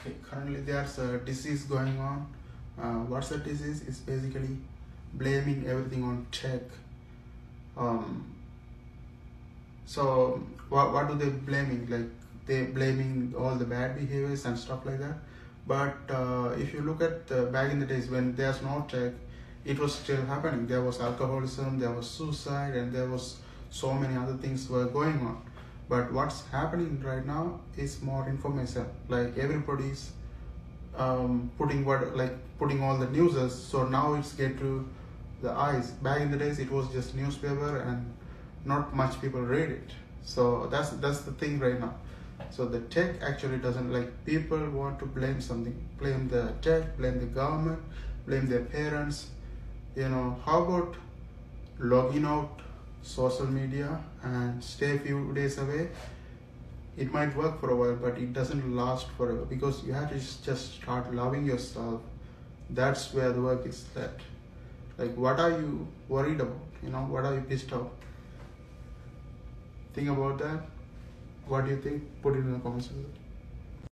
okay, currently there's a disease going on. Uh, what's the disease? It's basically blaming everything on tech. Um, so what, what do they blaming? Like they blaming all the bad behaviors and stuff like that. But uh, if you look at uh, back in the days when there's no tech, it was still happening. There was alcoholism, there was suicide, and there was so many other things were going on. But what's happening right now is more information. Like everybody's um, putting what like putting all the newses. So now it's get to the eyes. Back in the days, it was just newspaper and not much people read it. So that's that's the thing right now. So the tech actually doesn't like people want to blame something, blame the tech, blame the government, blame their parents. You know, how about logging out social media and stay a few days away? It might work for a while, but it doesn't last forever because you have to just start loving yourself. That's where the work is at. Like, what are you worried about? You know, what are you pissed off? Think about that. What do you think? Put it in the comments.